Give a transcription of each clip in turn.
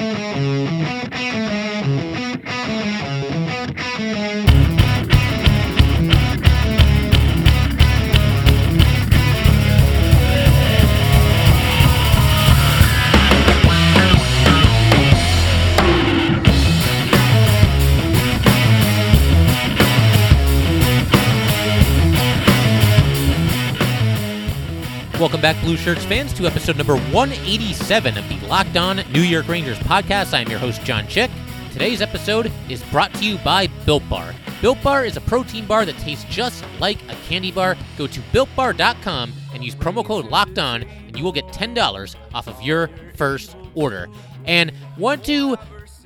Música Welcome back, Blue Shirts fans, to episode number 187 of the Locked On New York Rangers podcast. I am your host, John Chick. Today's episode is brought to you by Built Bar. Built Bar is a protein bar that tastes just like a candy bar. Go to builtbar.com and use promo code Locked On, and you will get $10 off of your first order. And want to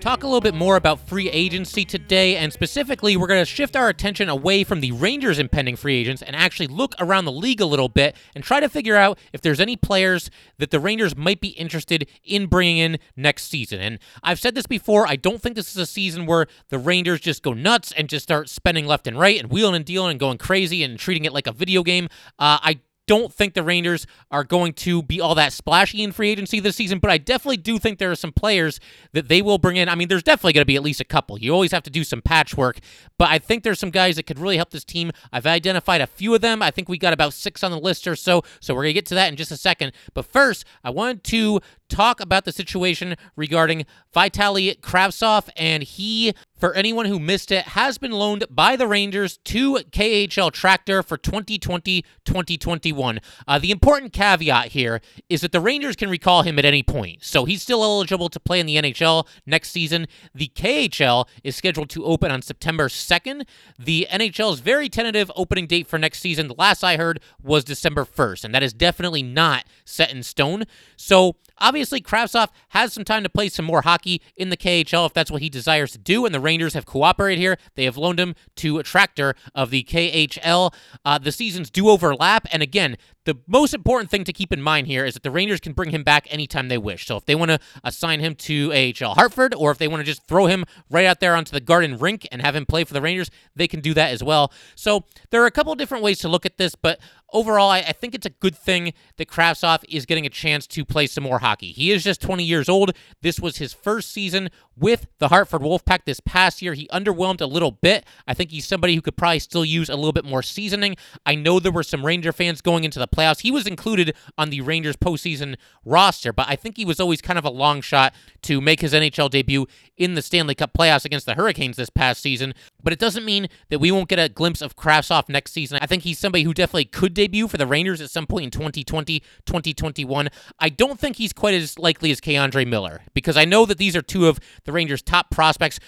talk a little bit more about free agency today, and specifically, we're going to shift our attention away from the Rangers' impending free agents and actually look around the league a little bit and try to figure out if there's any players that the Rangers might be interested in bringing in next season. And I've said this before, I don't think this is a season where the Rangers just go nuts and just start spending left and right and wheeling and dealing and going crazy and treating it like a video game. Uh, I don't think the Rangers are going to be all that splashy in free agency this season, but I definitely do think there are some players that they will bring in. I mean, there's definitely going to be at least a couple. You always have to do some patchwork, but I think there's some guys that could really help this team. I've identified a few of them. I think we got about six on the list or so, so we're going to get to that in just a second. But first, I wanted to talk about the situation regarding Vitaly Kravtsov, and he, for anyone who missed it, has been loaned by the Rangers to KHL Tractor for 2020-2021. Uh, the important caveat here is that the Rangers can recall him at any point, so he's still eligible to play in the NHL next season. The KHL is scheduled to open on September 2nd. The NHL's very tentative opening date for next season, the last I heard, was December 1st, and that is definitely not set in stone. So Obviously, Kravtsov has some time to play some more hockey in the KHL if that's what he desires to do, and the Rangers have cooperated here. They have loaned him to a tractor of the KHL. Uh, the seasons do overlap, and again, the most important thing to keep in mind here is that the Rangers can bring him back anytime they wish. So if they want to assign him to AHL Hartford, or if they want to just throw him right out there onto the Garden Rink and have him play for the Rangers, they can do that as well. So there are a couple different ways to look at this, but overall, I, I think it's a good thing that Kravtsov is getting a chance to play some more hockey. He is just 20 years old. This was his first season with the Hartford Wolfpack this past year. He underwhelmed a little bit. I think he's somebody who could probably still use a little bit more seasoning. I know there were some Ranger fans going into the playoffs. He was included on the Rangers postseason roster, but I think he was always kind of a long shot to make his NHL debut in the Stanley Cup playoffs against the Hurricanes this past season. But it doesn't mean that we won't get a glimpse of Kravtsov next season. I think he's somebody who definitely could debut for the Rangers at some point in 2020, 2021. I don't think he's quite as likely as K'Andre Miller because I know that these are two of the Rangers' top prospects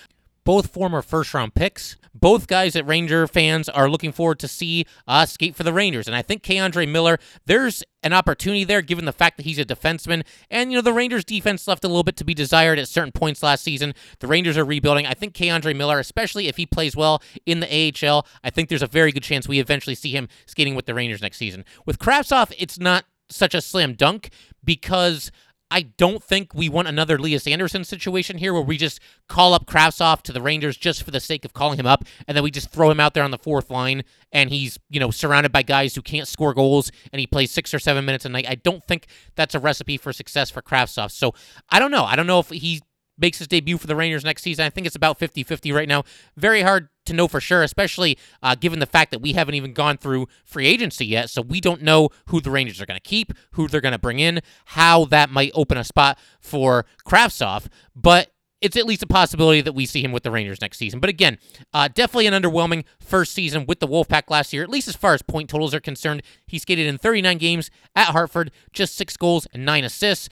both former first round picks. Both guys that Ranger fans are looking forward to see uh, skate for the Rangers. And I think K'Andre Miller, there's an opportunity there given the fact that he's a defenseman. And, you know, the Rangers defense left a little bit to be desired at certain points last season. The Rangers are rebuilding. I think K'Andre Miller, especially if he plays well in the AHL, I think there's a very good chance we eventually see him skating with the Rangers next season. With Kravtsov, it's not such a slam dunk because I don't think we want another Lias Andersson situation here where we just call up Kravtsov to the Rangers just for the sake of calling him up, and then we just throw him out there on the fourth line, and he's you know surrounded by guys who can't score goals, and he plays six or seven minutes a night. I don't think that's a recipe for success for Kravtsov. So I don't know. I don't know if he makes his debut for the Rangers next season. I think it's about 50 50 right now. Very hard to know for sure, especially uh, given the fact that we haven't even gone through free agency yet. So we don't know who the Rangers are going to keep, who they're going to bring in, how that might open a spot for Kravtsov. But it's at least a possibility that we see him with the Rangers next season. But again, uh, definitely an underwhelming first season with the Wolfpack last year, at least as far as point totals are concerned. He skated in 39 games at Hartford, just six goals and nine assists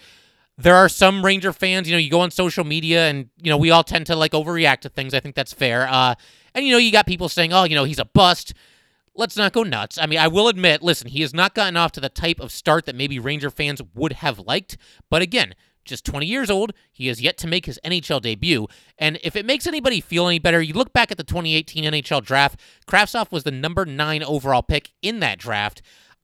there are some Ranger fans, you know, you go on social media and, you know, we all tend to like overreact to things. I think that's fair. Uh, and, you know, you got people saying, oh, you know, he's a bust. Let's not go nuts. I mean, I will admit, listen, he has not gotten off to the type of start that maybe Ranger fans would have liked. But again, just 20 years old. He has yet to make his NHL debut. And if it makes anybody feel any better, you look back at the 2018 NHL draft. Kravtsov was the number nine overall pick in that draft.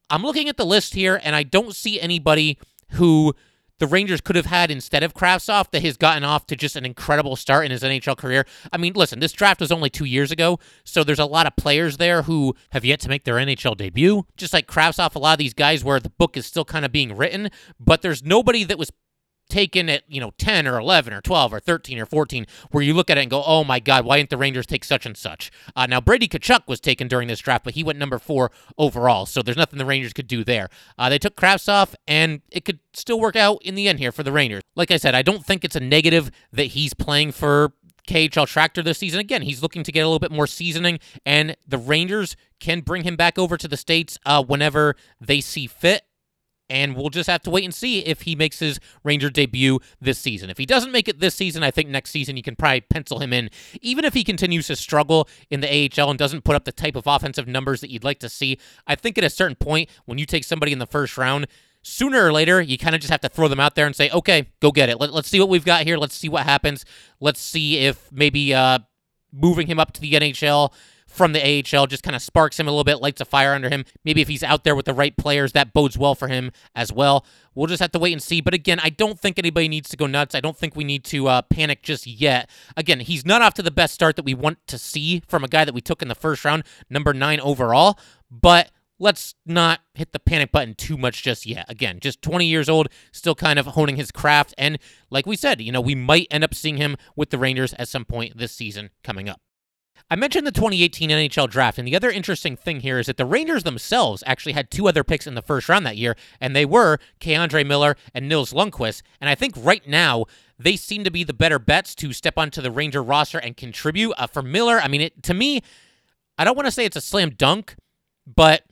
I'm looking at the list here, and I don't see anybody who the Rangers could have had instead of Kravtsov that has gotten off to just an incredible start in his NHL career. I mean, listen, this draft was only two years ago, so there's a lot of players there who have yet to make their NHL debut. Just like Kravtsov, a lot of these guys where the book is still kind of being written, but there's nobody that was taken at, you know, 10 or 11 or 12 or 13 or 14, where you look at it and go, oh my God, why didn't the Rangers take such and such? Uh, now, Brady Tkachuk was taken during this draft, but he went number four overall, so there's nothing the Rangers could do there. Uh, they took Kravtsov, and it could still work out in the end here for the Rangers. Like I said, I don't think it's a negative that he's playing for KHL Tractor this season. Again, he's looking to get a little bit more seasoning, and the Rangers can bring him back over to the States uh, whenever they see fit. And we'll just have to wait and see if he makes his Ranger debut this season. If he doesn't make it this season, I think next season you can probably pencil him in. Even if he continues to struggle in the AHL and doesn't put up the type of offensive numbers that you'd like to see, I think at a certain point, when you take somebody in the first round, sooner or later, you kind of just have to throw them out there and say, okay, go get it. Let, us see what we've got here. Let's see what happens. Let's see if maybe uh, moving him up to the NHL from the AHL just kind of sparks him a little bit, lights a fire under him. Maybe if he's out there with the right players, that bodes well for him as well. We'll just have to wait and see. But again, I don't think anybody needs to go nuts. I don't think we need to uh, panic just yet. Again, he's not off to the best start that we want to see from a guy that we took in the first round, number nine overall. But let's not hit the panic button too much just yet. Again, just 20 years old, still kind of honing his craft. And like we said, you know, we might end up seeing him with the Rangers at some point this season coming up. I mentioned the 2018 NHL draft, and the other interesting thing here is that the Rangers themselves actually had two other picks in the first round that year, and they were K'Andre Miller and Nils Lundkvist. And I think right now, they seem to be the better bets to step onto the Ranger roster and contribute. Uh, for Miller, I mean, it, to me, I don't want to say it's a slam dunk, but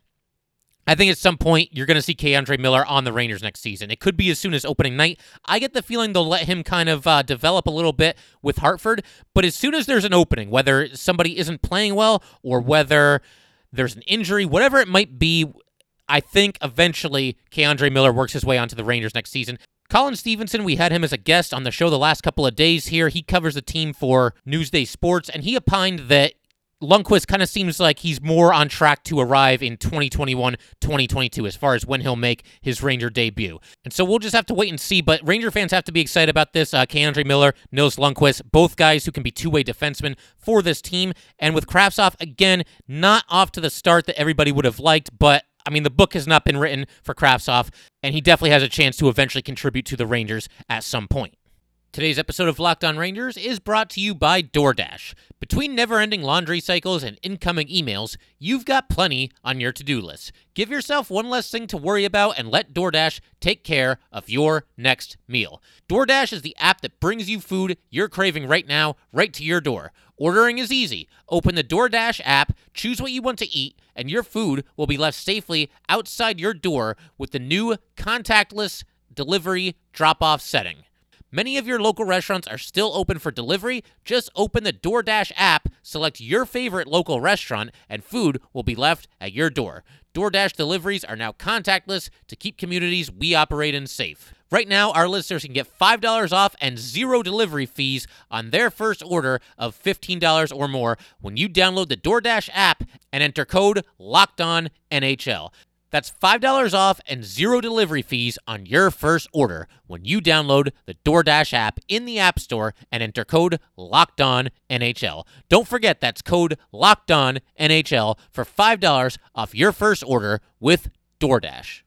I think at some point you're going to see K'Andre Miller on the Rangers next season. It could be as soon as opening night. I get the feeling they'll let him kind of uh, develop a little bit with Hartford, but as soon as there's an opening, whether somebody isn't playing well or whether there's an injury, whatever it might be, I think eventually K'Andre Miller works his way onto the Rangers next season. Colin Stephenson, we had him as a guest on the show the last couple of days here. He covers the team for Newsday Sports, and he opined that Lundkvist kind of seems like he's more on track to arrive in 2021 2022 as far as when he'll make his Ranger debut. And so we'll just have to wait and see. But Ranger fans have to be excited about this. Uh, K'Andre Miller, Nils Lundkvist, both guys who can be two way defensemen for this team. And with Kravtsov, again, not off to the start that everybody would have liked, but I mean, the book has not been written for Kravtsov, and he definitely has a chance to eventually contribute to the Rangers at some point. Today's episode of Locked On Rangers is brought to you by DoorDash. Between never ending laundry cycles and incoming emails, you've got plenty on your to do list. Give yourself one less thing to worry about and let DoorDash take care of your next meal. DoorDash is the app that brings you food you're craving right now, right to your door. Ordering is easy. Open the DoorDash app, choose what you want to eat, and your food will be left safely outside your door with the new contactless delivery drop off setting. Many of your local restaurants are still open for delivery. Just open the DoorDash app, select your favorite local restaurant, and food will be left at your door. DoorDash deliveries are now contactless to keep communities we operate in safe. Right now, our listeners can get $5 off and zero delivery fees on their first order of $15 or more when you download the DoorDash app and enter code LOCKEDONNHL. That's $5 off and zero delivery fees on your first order when you download the DoorDash app in the App Store and enter code NHL. Don't forget that's code NHL for $5 off your first order with DoorDash.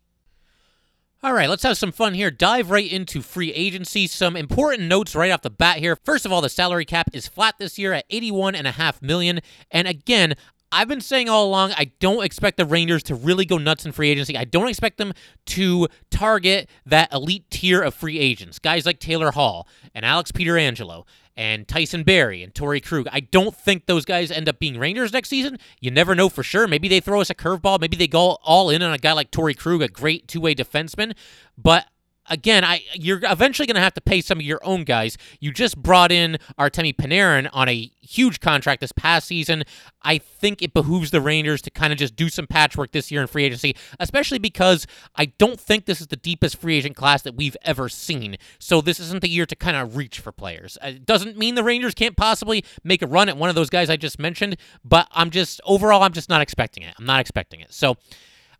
All right, let's have some fun here. Dive right into free agency. Some important notes right off the bat here. First of all, the salary cap is flat this year at 81.5 million. And again, I've been saying all along, I don't expect the Rangers to really go nuts in free agency. I don't expect them to target that elite tier of free agents, guys like Taylor Hall and Alex Pietrangelo and Tyson Barrie and Torey Krug. I don't think those guys end up being Rangers next season. You never know for sure. Maybe they throw us a curveball. Maybe they go all in on a guy like Torey Krug, a great two way defenseman. But again, I you're eventually going to have to pay some of your own guys. You just brought in Artemi Panarin on a huge contract this past season. I think it behooves the Rangers to kind of just do some patchwork this year in free agency, especially because I don't think this is the deepest free agent class that we've ever seen. So this isn't the year to kind of reach for players. Uh, it doesn't mean the Rangers can't possibly make a run at one of those guys I just mentioned, but I'm just overall I'm just not expecting it. I'm not expecting it. So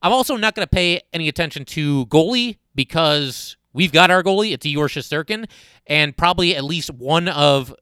I'm also not going to pay any attention to goalie because we've got our goalie. It's Igor Shesterkin, and probably at least one of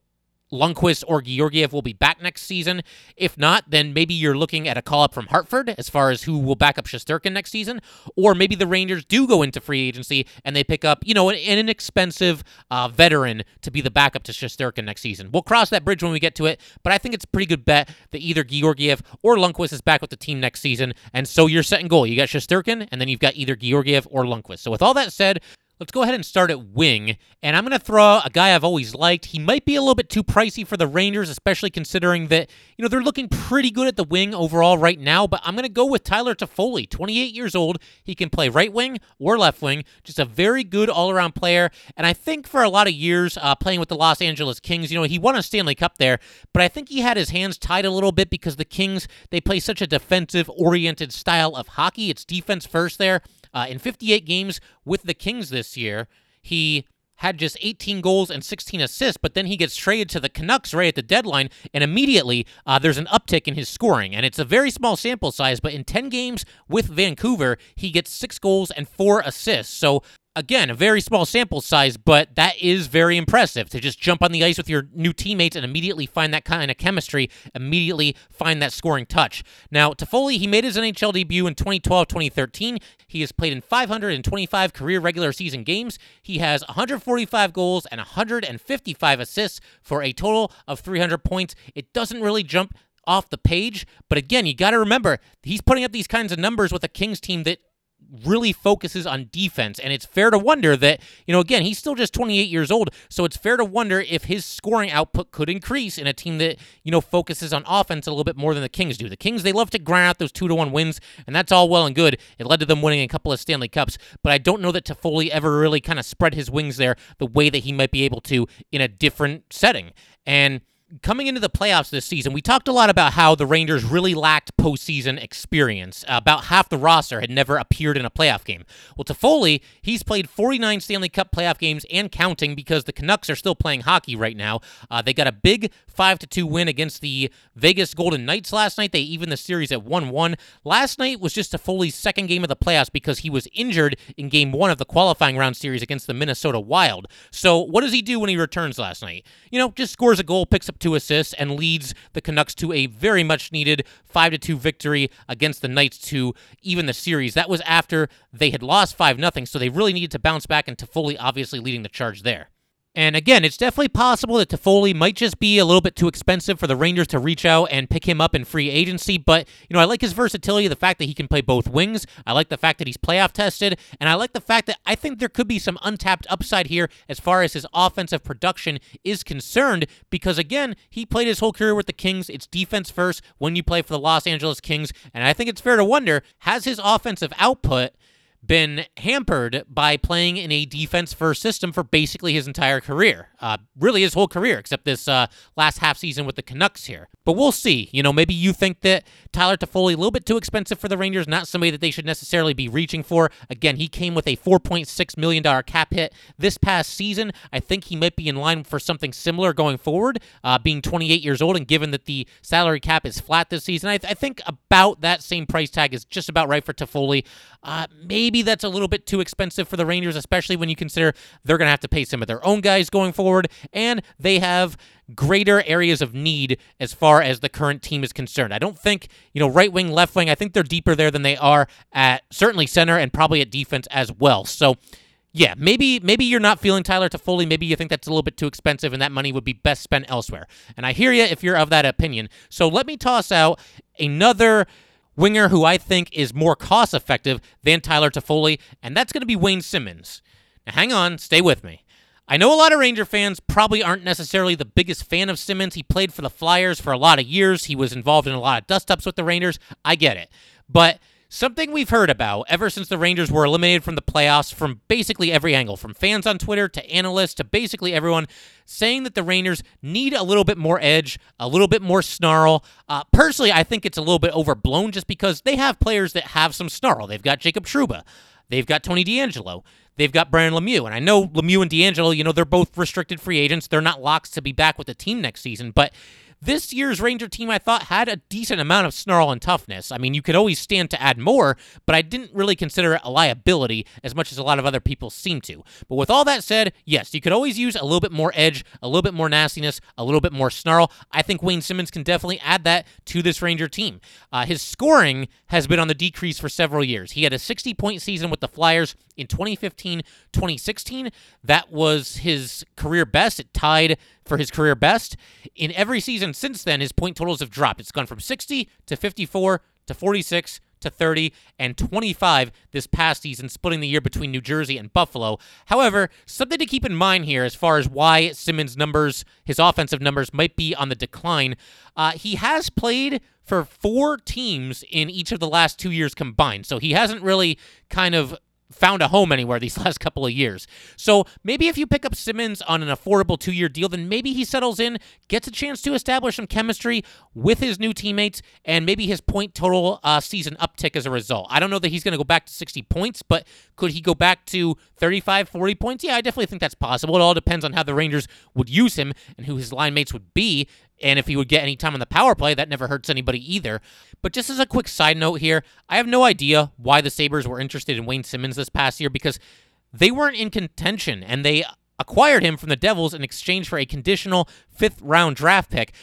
Lundqvist or Georgiev will be back next season. If not, then maybe you're looking at a call up from Hartford as far as who will back up Shesterkin next season. Or maybe the Rangers do go into free agency and they pick up, you know, an, inexpensive uh, veteran to be the backup to Shesterkin next season. We'll cross that bridge when we get to it, but I think it's a pretty good bet that either Georgiev or Lundqvist is back with the team next season. And so you're setting goal. You got Shesterkin, and then you've got either Georgiev or Lundqvist. So with all that said, Let's go ahead and start at wing. And I'm going to throw a guy I've always liked. He might be a little bit too pricey for the Rangers, especially considering that, you know, they're looking pretty good at the wing overall right now. But I'm going to go with Tyler Toffoli, 28 years old. He can play right wing or left wing. Just a very good all around player. And I think for a lot of years uh, playing with the Los Angeles Kings, you know, he won a Stanley Cup there. But I think he had his hands tied a little bit because the Kings, they play such a defensive oriented style of hockey. It's defense first there. Uh, in 58 games with the Kings this year, he had just 18 goals and 16 assists, but then he gets traded to the Canucks right at the deadline, and immediately uh, there's an uptick in his scoring. And it's a very small sample size, but in 10 games with Vancouver, he gets six goals and four assists. So again, a very small sample size, but that is very impressive to just jump on the ice with your new teammates and immediately find that kind of chemistry, immediately find that scoring touch. Now, Toffoli, he made his NHL debut in 2012 2013. He has played in 525 career regular season games. He has 145 goals and 155 assists for a total of 300 points. It doesn't really jump off the page. But again, you got to remember, he's putting up these kinds of numbers with a Kings team that really focuses on defense. And it's fair to wonder that, you know, again, he's still just 28 years old. So it's fair to wonder if his scoring output could increase in a team that, you know, focuses on offense a little bit more than the Kings do. The Kings, they love to grind out those two to one wins, and that's all well and good. It led to them winning a couple of Stanley Cups. But I don't know that Toffoli ever really kind of spread his wings there the way that he might be able to in a different setting. And coming into the playoffs this season, we talked a lot about how the Rangers really lacked postseason experience. About half the roster had never appeared in a playoff game. Well, Toffoli, he's played 49 Stanley Cup playoff games and counting because the Canucks are still playing hockey right now. Uh, they got a big 5 to 2 win against the Vegas Golden Knights last night. They even the series at 1 1. Last night was just Toffoli's second game of the playoffs because he was injured in game one of the qualifying round series against the Minnesota Wild. So, what does he do when he returns last night? You know, just scores a goal, picks up two assists and leads the Canucks to a very much needed 5 to 2 victory against the Knights to even the series. That was after they had lost 5 0, so they really needed to bounce back and Toffoli obviously leading the charge there. And again, it's definitely possible that Toffoli might just be a little bit too expensive for the Rangers to reach out and pick him up in free agency. But, you know, I like his versatility, the fact that he can play both wings. I like the fact that he's playoff tested. And I like the fact that I think there could be some untapped upside here as far as his offensive production is concerned. Because, again, he played his whole career with the Kings. It's defense first when you play for the Los Angeles Kings. And I think it's fair to wonder has his offensive output been hampered by playing in a defense first system for basically his entire career. Uh, really, his whole career, except this uh, last half season with the Canucks here. But we'll see. You know, maybe you think that Tyler Toffoli a little bit too expensive for the Rangers, not somebody that they should necessarily be reaching for. Again, he came with a $4.6 million cap hit this past season. I think he might be in line for something similar going forward, uh, being 28 years old, and given that the salary cap is flat this season, I, th- I think about that same price tag is just about right for Toffoli. Uh, maybe that's a little bit too expensive for the Rangers, especially when you consider they're going to have to pay some of their own guys going forward, and they have greater areas of need as far as the current team is concerned. I don't think, you know, right wing, left wing, I think they're deeper there than they are at certainly center and probably at defense as well. So, yeah, maybe maybe you're not feeling Tyler Toffoli. Maybe you think that's a little bit too expensive and that money would be best spent elsewhere. And I hear you if you're of that opinion. So let me toss out another winger who I think is more cost effective than Tyler Toffoli, and that's going to be Wayne Simmonds. Now, hang on, stay with me. I know a lot of Ranger fans probably aren't necessarily the biggest fan of Simmonds. He played for the Flyers for a lot of years. He was involved in a lot of dust ups with the Rangers. I get it. But something we've heard about ever since the Rangers were eliminated from the playoffs from basically every angle, from fans on Twitter to analysts to basically everyone, saying that the Rangers need a little bit more edge, a little bit more snarl. Uh, personally, I think it's a little bit overblown just because they have players that have some snarl. They've got Jacob Trouba. They've got Tony DeAngelo. They've got Brendan Lemieux. And I know Lemieux and DeAngelo, you know, they're both restricted free agents. They're not locks to be back with the team next season, but This year's Ranger team, I thought, had a decent amount of snarl and toughness. I mean, you could always stand to add more, but I didn't really consider it a liability as much as a lot of other people seem to. But with all that said, yes, you could always use a little bit more edge, a little bit more nastiness, a little bit more snarl. I think Wayne Simmonds can definitely add that to this Ranger team. Uh, his scoring has been on the decrease for several years. He had a 60 point season with the Flyers in 2015 2016. That was his career best. It tied for his career best. In every season since then, his point totals have dropped. It's gone from 60 to 54 to 46 to 30 and 25 this past season, splitting the year between New Jersey and Buffalo. However, something to keep in mind here as far as why Simmonds' numbers, his offensive numbers, might be on the decline. Uh, he has played for four teams in each of the last two years combined, so he hasn't really kind of found a home anywhere these last couple of years. So maybe if you pick up Simmonds on an affordable two year deal, then maybe he settles in, gets a chance to establish some chemistry with his new teammates, and maybe his point total uh, season uptick as a result. I don't know that he's going to go back to 60 points, but could he go back to 35, 40 points? Yeah, I definitely think that's possible. It all depends on how the Rangers would use him and who his line mates would be. And if he would get any time on the power play, that never hurts anybody either. But just as a quick side note here, I have no idea why the Sabres were interested in Wayne Simmonds this past year because they weren't in contention and they acquired him from the Devils in exchange for a conditional fifth round draft pick.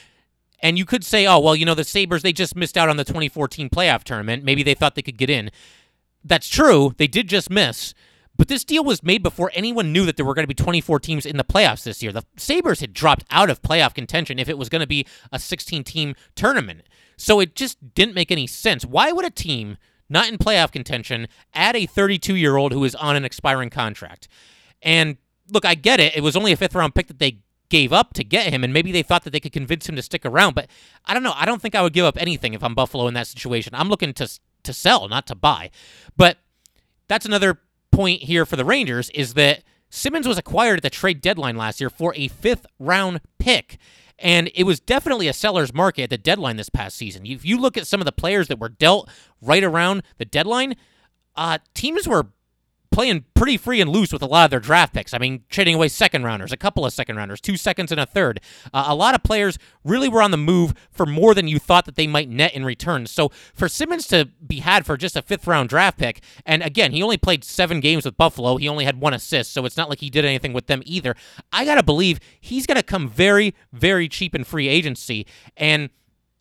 And you could say, oh, well, you know, the Sabres, they just missed out on the 2014 playoff tournament. Maybe they thought they could get in. That's true. They did just miss. But this deal was made before anyone knew that there were going to be 24 teams in the playoffs this year. The Sabres had dropped out of playoff contention if it was going to be a 16 team tournament. So it just didn't make any sense. Why would a team not in playoff contention add a 32 year old who is on an expiring contract? And look, I get it. It was only a fifth round pick that they gave up to get him, and maybe they thought that they could convince him to stick around. But I don't know. I don't think I would give up anything if I'm Buffalo in that situation. I'm looking to to sell, not to buy. But that's another point here for the Rangers is that Simmonds was acquired at the trade deadline last year for a fifth round pick. And it was definitely a seller's market at the deadline this past season. If you look at some of the players that were dealt right around the deadline, uh, teams were playing pretty free and loose with a lot of their draft picks. I mean, trading away second rounders, a couple of second rounders, two seconds and a third. Uh, a lot of players really were on the move for more than you thought that they might net in return. So for Simmonds to be had for just a fifth round draft pick, and again, he only played seven games with Buffalo. He only had one assist, so it's not like he did anything with them either. I got to believe he's going to come very, very cheap in free agency. And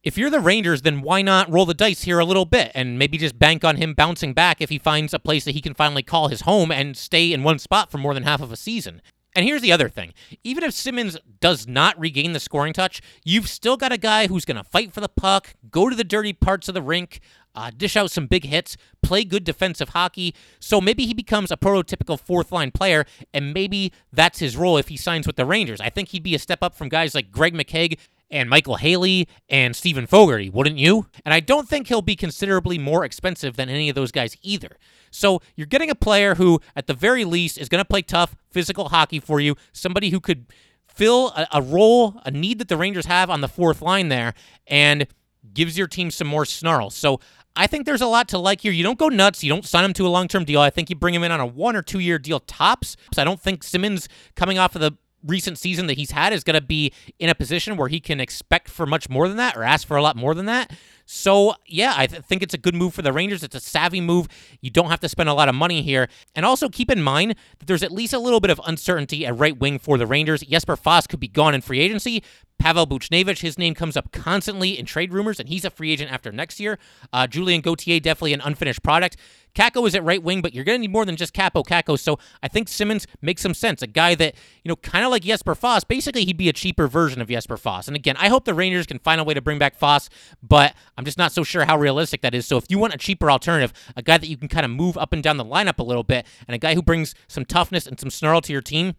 if you're the Rangers, then why not roll the dice here a little bit and maybe just bank on him bouncing back if he finds a place that he can finally call his home and stay in one spot for more than half of a season? And here's the other thing even if Simmonds does not regain the scoring touch, you've still got a guy who's going to fight for the puck, go to the dirty parts of the rink, uh, dish out some big hits, play good defensive hockey. So maybe he becomes a prototypical fourth line player, and maybe that's his role if he signs with the Rangers. I think he'd be a step up from guys like Greg McKegg and Micheal Haley and Steven Fogarty, wouldn't you? And I don't think he'll be considerably more expensive than any of those guys either. So you're getting a player who, at the very least, is going to play tough, physical hockey for you, somebody who could fill a, a, role, a need that the Rangers have on the fourth line there, and gives your team some more snarl. So I think there's a lot to like here. You don't go nuts. You don't sign him to a long term deal. I think you bring him in on a one or two year deal tops. I don't think Simmonds coming off of the recent season that he's had is going to be in a position where he can expect for much more than that or ask for a lot more than that. So, yeah, I th- think it's a good move for the Rangers. It's a savvy move. You don't have to spend a lot of money here. And also keep in mind that there's at least a little bit of uncertainty at right wing for the Rangers. Jesper Fast could be gone in free agency. Pavel Buchnevich, his name comes up constantly in trade rumors, and he's a free agent after next year. Uh, Julien Gauthier, definitely an unfinished product. Kakko is at right wing, but you're going to need more than just Kaapo Kakko. So I think Simmonds makes some sense. A guy that, you know, kind of like Jesper Fast, basically he'd be a cheaper version of Jesper Fast. And again, I hope the Rangers can find a way to bring back Fast, but I'm just not so sure how realistic that is. So if you want a cheaper alternative, a guy that you can kind of move up and down the lineup a little bit, and a guy who brings some toughness and some snarl to your team,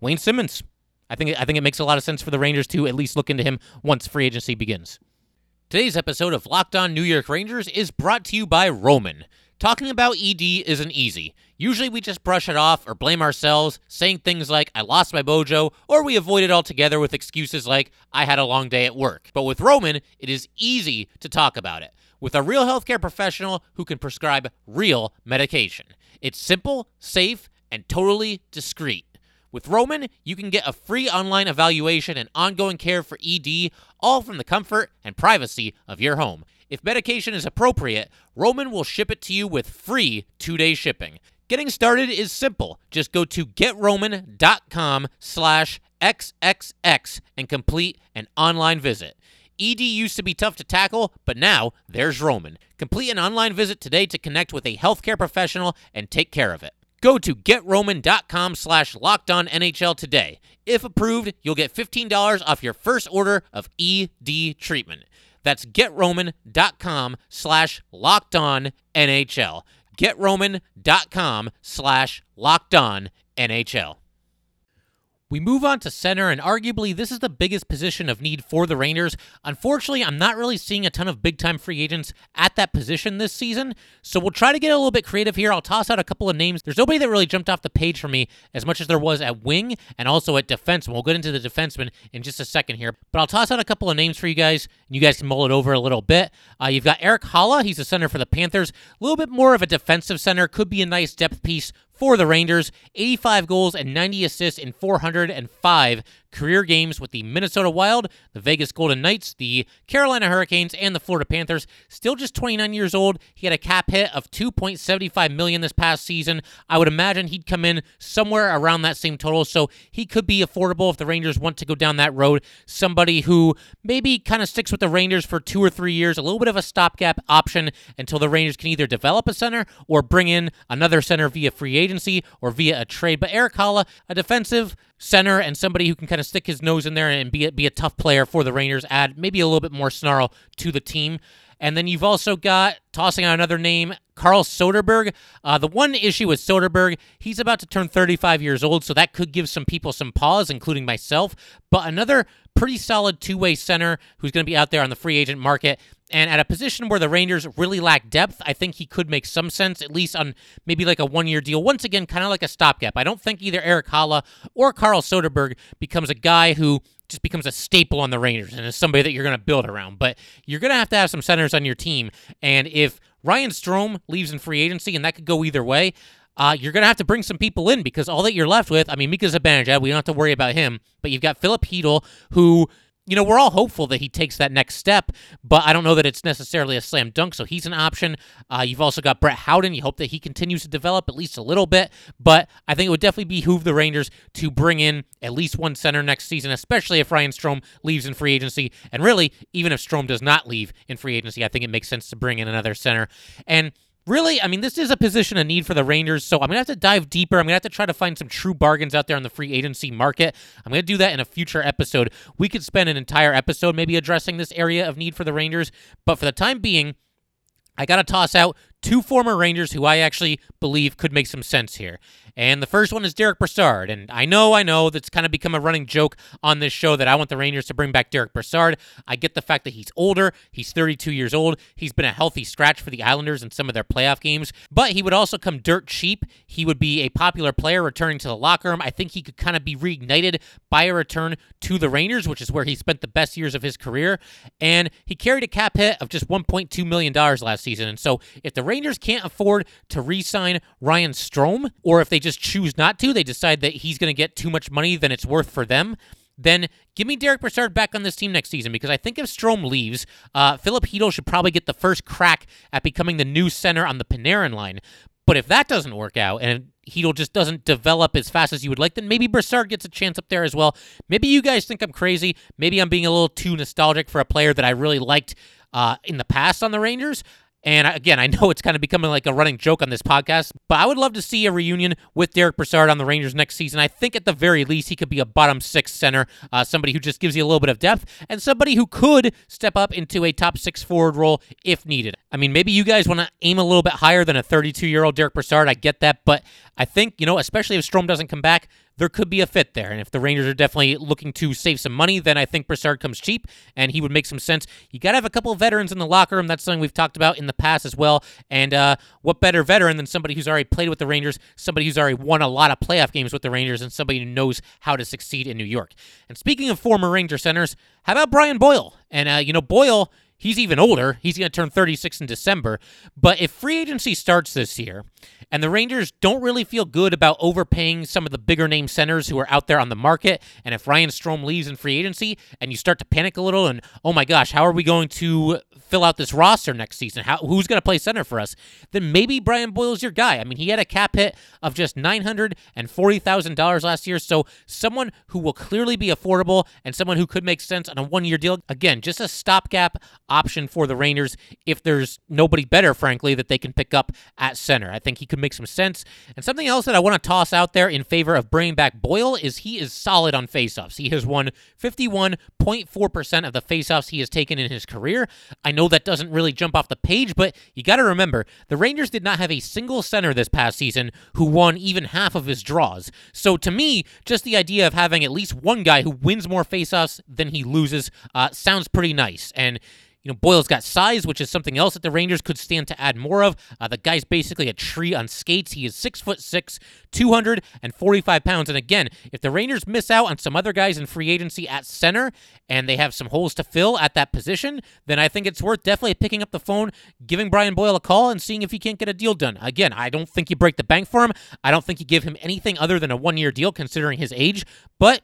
Wayne Simmonds. I think I think it makes a lot of sense for the Rangers to at least look into him once free agency begins. Today's episode of Locked On New York Rangers is brought to you by Roman. Talking about ED isn't easy. Usually we just brush it off or blame ourselves, saying things like, I lost my mojo, or we avoid it altogether with excuses like, I had a long day at work. But with Roman, it is easy to talk about it. With a real healthcare professional who can prescribe real medication. It's simple, safe, and totally discreet. With Roman, you can get a free online evaluation and ongoing care for ED, all from the comfort and privacy of your home. If medication is appropriate, Roman will ship it to you with free two-day shipping. Getting started is simple. Just go to getroman.com slash XXX and complete an online visit. ED used to be tough to tackle, but now there's Roman. Complete an online visit today to connect with a healthcare professional and take care of it. Go to getroman.com slash locked on NHL today. If approved, you'll get $15 off your first order of ED treatment. That's getroman.com slash locked on NHL. Getroman.com slash NHL. We move on to center, and arguably this is the biggest position of need for the Rangers. Unfortunately, I'm not really seeing a ton of big time free agents at that position this season, so we'll try to get a little bit creative here. I'll toss out a couple of names. There's nobody that really jumped off the page for me as much as there was at wing and also at defense. We'll get into the defenseman in just a second here, but I'll toss out a couple of names for you guys, and you guys can mull it over a little bit. Uh, you've got Erik Haula, he's a center for the Panthers, a little bit more of a defensive center, could be a nice depth piece for the Rangers, 85 goals and 90 assists in 405 career games with the Minnesota Wild, the Vegas Golden Knights, the Carolina Hurricanes, and the Florida Panthers. Still just 29 years old. He had a cap hit of 2.75 million this past season. I would imagine he'd come in somewhere around that same total, so he could be affordable if the Rangers want to go down that road. Somebody who maybe kind of sticks with the Rangers for two or three years, a little bit of a stopgap option until the Rangers can either develop a center or bring in another center via free agency or via a trade. But Erik Haula, a defensive center and somebody who can kind of stick his nose in there and be be a tough player for the Rangers, add maybe a little bit more snarl to the team. And then you've also got, tossing out another name, Carl Soderberg. Uh, the one issue with Soderberg, he's about to turn 35 years old, so that could give some people some pause, including myself. But another pretty solid two way center who's going to be out there on the free agent market. And at a position where the Rangers really lack depth, I think he could make some sense, at least on maybe like a one year deal. Once again, kind of like a stopgap. I don't think either Erik Haula or Carl Soderberg becomes a guy who just becomes a staple on the Rangers and is somebody that you're going to build around. But you're going to have to have some centers on your team. And if Ryan Strome leaves in free agency, and that could go either way, uh, you're going to have to bring some people in because all that you're left with, I mean, Mika Zibanejad, we don't have to worry about him, but you've got Filip Chytil, who you know, we're all hopeful that he takes that next step, but I don't know that it's necessarily a slam dunk. So he's an option. Uh, you've also got Brett Howden. You hope that he continues to develop at least a little bit, but I think it would definitely behoove the Rangers to bring in at least one center next season, especially if Ryan Strome leaves in free agency. And really, even if Strome does not leave in free agency, I think it makes sense to bring in another center. And really, I mean, this is a position of need for the Rangers, so I'm going to have to dive deeper. I'm going to have to try to find some true bargains out there on the free agency market. I'm going to do that in a future episode. We could spend an entire episode maybe addressing this area of need for the Rangers, but for the time being, I got to toss out two former Rangers who I actually believe could make some sense here. And the first one is Derick Brassard. And I know, I know that's kind of become a running joke on this show that I want the Rangers to bring back Derick Brassard. I get the fact that he's older, he's 32 years old, he's been a healthy scratch for the Islanders in some of their playoff games, but he would also come dirt cheap. He would be a popular player returning to the locker room. I think he could kind of be reignited by a return to the Rangers, which is where he spent the best years of his career. And he carried a cap hit of just $1.2 million last season. And so if the Rangers can't afford to re sign Ryan Strome, or if they just choose not to, they decide that he's going to get too much money than it's worth for them, then give me Derick Brassard back on this team next season because I think if Strome leaves, uh, Filip Chytil should probably get the first crack at becoming the new center on the Panarin line. But if that doesn't work out and Chytil just doesn't develop as fast as you would like, then maybe Brassard gets a chance up there as well. Maybe you guys think I'm crazy. Maybe I'm being a little too nostalgic for a player that I really liked uh, in the past on the Rangers. And again, I know it's kind of becoming like a running joke on this podcast, but I would love to see a reunion with Derick Brassard on the Rangers next season. I think at the very least he could be a bottom six center, uh, somebody who just gives you a little bit of depth, and somebody who could step up into a top six forward role if needed. I mean, maybe you guys want to aim a little bit higher than a 32 year old Derick Brassard. I get that, but I think, you know, especially if Strome doesn't come back, there could be a fit there. And if the Rangers are definitely looking to save some money, then I think Brassard comes cheap and he would make some sense. You got to have a couple of veterans in the locker room. That's something we've talked about in the past as well. And uh, what better veteran than somebody who's already played with the Rangers, somebody who's already won a lot of playoff games with the Rangers, and somebody who knows how to succeed in New York. And speaking of former Ranger centers, how about Brian Boyle? And, uh, you know, Boyle He's even older. He's going to turn 36 in December. But if free agency starts this year and the Rangers don't really feel good about overpaying some of the bigger name centers who are out there on the market, and if Ryan Strome leaves in free agency and you start to panic a little and, oh my gosh, how are we going to fill out this roster next season? How, who's going to play center for us? Then maybe Brian Boyle's your guy. I mean, he had a cap hit of just $940,000 last year. So someone who will clearly be affordable and someone who could make sense on a one year deal. Again, just a stopgap option for the Rangers if there's nobody better, frankly, that they can pick up at center. I think he could make some sense. And something else that I want to toss out there in favor of bringing back Boyle is he is solid on faceoffs. He has won 51.4% of the faceoffs he has taken in his career. I know that doesn't really jump off the page, but you got to remember the Rangers did not have a single center this past season who won even half of his draws. So to me, just the idea of having at least one guy who wins more faceoffs than he loses uh, sounds pretty nice. And you know, Boyle's got size, which is something else that the Rangers could stand to add more of. Uh, the guy's basically a tree on skates. He is six foot six, 245 pounds. And again, if the Rangers miss out on some other guys in free agency at center and they have some holes to fill at that position, then I think it's worth definitely picking up the phone, giving Brian Boyle a call, and seeing if he can't get a deal done. Again, I don't think you break the bank for him. I don't think you give him anything other than a one year deal considering his age, but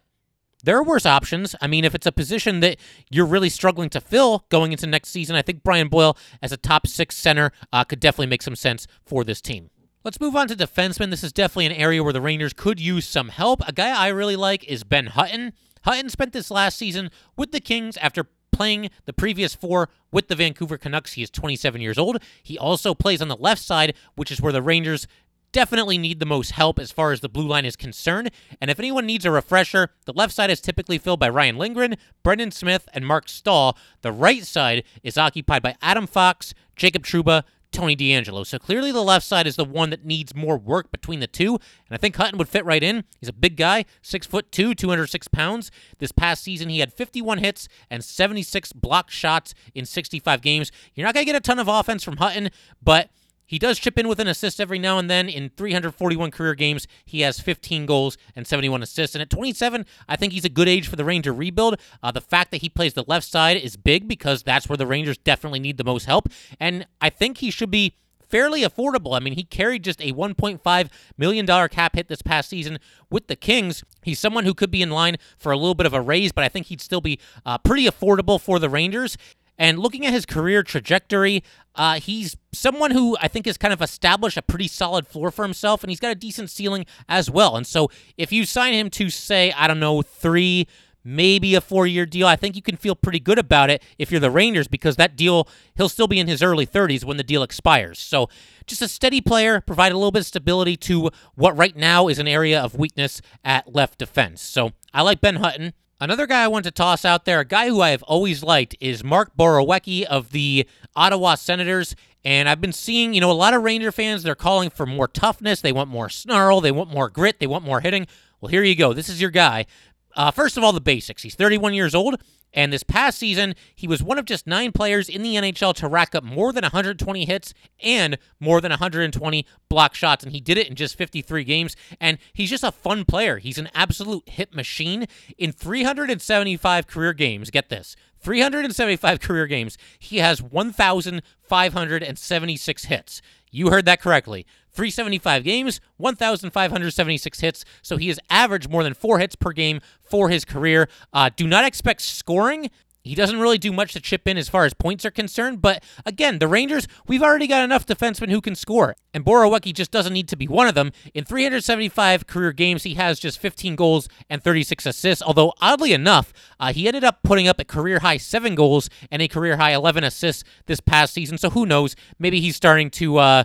there are worse options. I mean, if it's a position that you're really struggling to fill going into next season, I think Brian Boyle as a top six center uh, could definitely make some sense for this team. Let's move on to defensemen. This is definitely an area where the Rangers could use some help. A guy I really like is Ben Hutton. Hutton spent this last season with the Kings after playing the previous four with the Vancouver Canucks. He is 27 years old. He also plays on the left side, which is where the Rangers definitely need the most help as far as the blue line is concerned. And if anyone needs a refresher, the left side is typically filled by Ryan Lindgren, Brendan Smith, and Marc Staal. The right side is occupied by Adam Fox, Jacob Trouba, Tony DeAngelo. So clearly the left side is the one that needs more work between the two. And I think Hutton would fit right in. He's a big guy, six foot two, 206 pounds. This past season, he had 51 hits and 76 blocked shots in 65 games. You're not going to get a ton of offense from Hutton, but he does chip in with an assist every now and then. In 341 career games, he has 15 goals and 71 assists. And at 27, I think he's a good age for the Ranger rebuild. Uh, the fact that he plays the left side is big because that's where the Rangers definitely need the most help. And I think he should be fairly affordable. I mean, he carried just a $1.5 million cap hit this past season with the Kings. He's someone who could be in line for a little bit of a raise, but I think he'd still be uh, pretty affordable for the Rangers. And looking at his career trajectory, uh, he's someone who I think has kind of established a pretty solid floor for himself, and he's got a decent ceiling as well. And so if you sign him to, say, I don't know, three, maybe a four year deal, I think you can feel pretty good about it if you're the Rangers because that deal, he'll still be in his early 30s when the deal expires. So just a steady player, provide a little bit of stability to what right now is an area of weakness at left defense. So I like Ben Hutton. Another guy I want to toss out there, a guy who I have always liked, is Mark Borowiecki of the Ottawa Senators. And I've been seeing, you know, a lot of Ranger fans, they're calling for more toughness. They want more snarl. They want more grit. They want more hitting. Well, here you go. This is your guy. Uh, first of all, the basics. He's 31 years old. And this past season, he was one of just nine players in the NHL to rack up more than 120 hits and more than 120 block shots. And he did it in just 53 games. And he's just a fun player. He's an absolute hit machine. In 375 career games, get this 375 career games, he has 1,576 hits. You heard that correctly. 375 games, 1,576 hits. So he has averaged more than four hits per game for his career. Uh, do not expect scoring. He doesn't really do much to chip in as far as points are concerned, but again, the Rangers, we've already got enough defensemen who can score, and Borowiecki just doesn't need to be one of them. In 375 career games, he has just 15 goals and 36 assists, although oddly enough, uh, he ended up putting up a career high 7 goals and a career high 11 assists this past season, so who knows, maybe he's starting to, uh,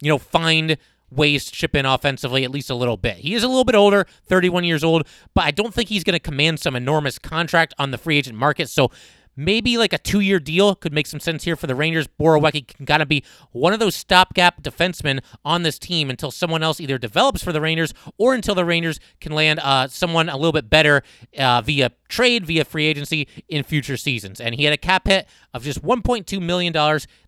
you know, find ways to chip in offensively at least a little bit. He is a little bit older, 31 years old, but I don't think he's going to command some enormous contract on the free agent market. So maybe like a two year deal could make some sense here for the Rangers. Borowiecki can kind of be one of those stopgap defensemen on this team until someone else either develops for the Rangers or until the Rangers can land uh, someone a little bit better uh, via trade via free agency in future seasons. And he had a cap hit of just $1.2 million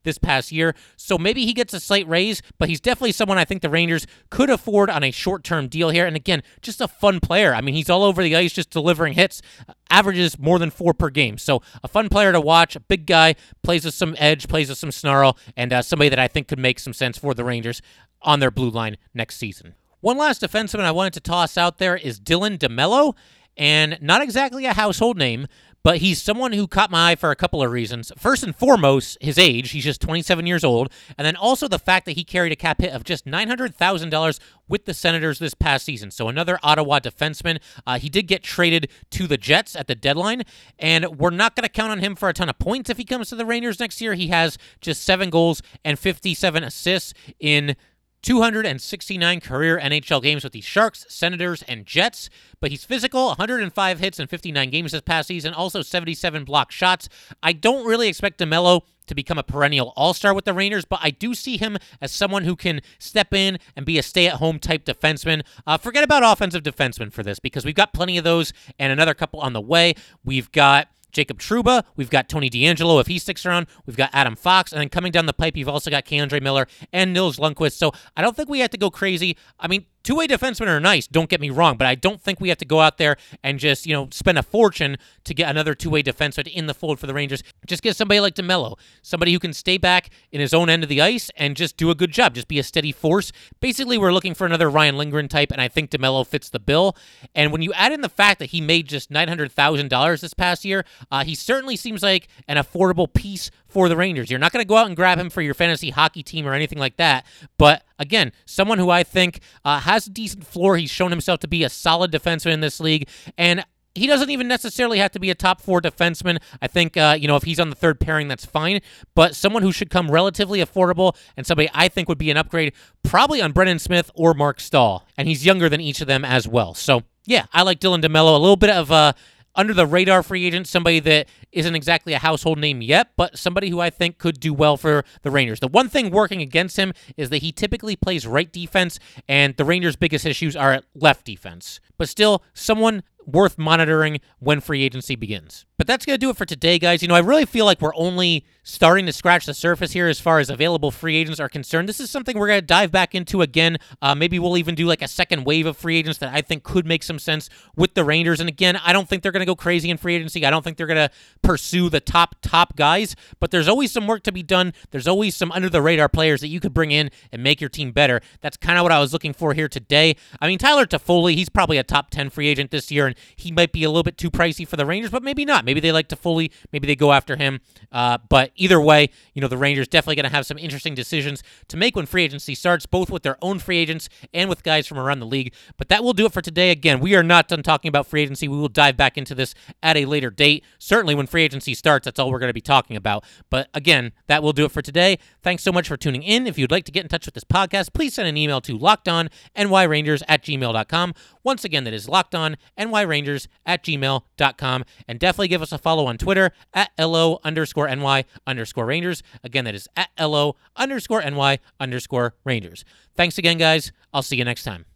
this past year. So maybe he gets a slight raise, but he's definitely someone I think the Rangers could afford on a short term deal here. And again, just a fun player. I mean, he's all over the ice just delivering hits, averages more than four per game. So a fun player to watch, big guy, plays with some edge, plays with some snarl, and uh, somebody that I think could make some sense for the Rangers on their blue line next season. One last defenseman I wanted to toss out there is Dylan DeMelo, and not exactly a household name, but he's someone who caught my eye for a couple of reasons. First and foremost, his age. He's just 27 years old. And then also the fact that he carried a cap hit of just $900,000 with the Senators this past season. So another Ottawa defenseman. Uh, he did get traded to the Jets at the deadline. And we're not going to count on him for a ton of points if he comes to the Rangers next year. He has just seven goals and 57 assists in 269 career NHL games with the Sharks, Senators, and Jets. But he's physical, 105 hits in 59 games this past season, also 77 block shots. I don't really expect DeMelo to become a perennial all star with the Rangers, but I do see him as someone who can step in and be a stay at home type defenseman. Uh, forget about offensive defensemen for this because we've got plenty of those and another couple on the way. We've got. Jacob Trouba. We've got Tony DeAngelo if he sticks around. We've got Adam Fox. And then coming down the pipe, you've also got K'Andre Miller and Nils Lundkvist. So I don't think we have to go crazy. I mean, Two way defensemen are nice, don't get me wrong, but I don't think we have to go out there and just, you know, spend a fortune to get another two way defenseman in the fold for the Rangers. Just get somebody like DeMelo, somebody who can stay back in his own end of the ice and just do a good job, just be a steady force. Basically, we're looking for another Ryan Lindgren type, and I think DeMelo fits the bill. And when you add in the fact that he made just $900,000 this past year, uh, he certainly seems like an affordable piece for the Rangers. You're not going to go out and grab him for your fantasy hockey team or anything like that, but again, someone who I think uh, has a decent floor. He's shown himself to be a solid defenseman in this league, and he doesn't even necessarily have to be a top four defenseman. I think, uh, you know, if he's on the third pairing, that's fine. But someone who should come relatively affordable and somebody I think would be an upgrade, probably on Brendan Smith or Marc Staal. And he's younger than each of them as well. So, yeah, I like Dylan DeMelo. A little bit of a under the radar free agent, somebody that isn't exactly a household name yet, but somebody who I think could do well for the Rangers. The one thing working against him is that he typically plays right defense, and the Rangers' biggest issues are at left defense. But still, someone worth monitoring when free agency begins. But that's going to do it for today, guys. You know, I really feel like we're only starting to scratch the surface here as far as available free agents are concerned. This is something we're going to dive back into again. Uh, maybe we'll even do like a second wave of free agents that I think could make some sense with the Rangers. And again, I don't think they're going to go crazy in free agency. I don't think they're going to pursue the top, top guys, but there's always some work to be done. There's always some under the radar players that you could bring in and make your team better. That's kind of what I was looking for here today. I mean, Tyler Toffoli, he's probably a top 10 free agent this year, and he might be a little bit too pricey for the Rangers, but maybe not. Maybe they like Toffoli. Maybe they go after him. Uh, but either way, you know, the Rangers definitely going to have some interesting decisions to make when free agency starts, both with their own free agents and with guys from around the league. But that will do it for today. Again, we are not done talking about free agency. We will dive back into this at a later date. Certainly when free agency starts, that's all we're going to be talking about. But again, that will do it for today. Thanks so much for tuning in. If you'd like to get in touch with this podcast, please send an email to lockedonnyrangers at gmail.com. Once again, that is lockedonnyrangers at gmail.com. And definitely give us a follow on Twitter at LO underscore NY underscore Rangers. Again, that is at LO underscore NY underscore Rangers. Thanks again, guys. I'll see you next time.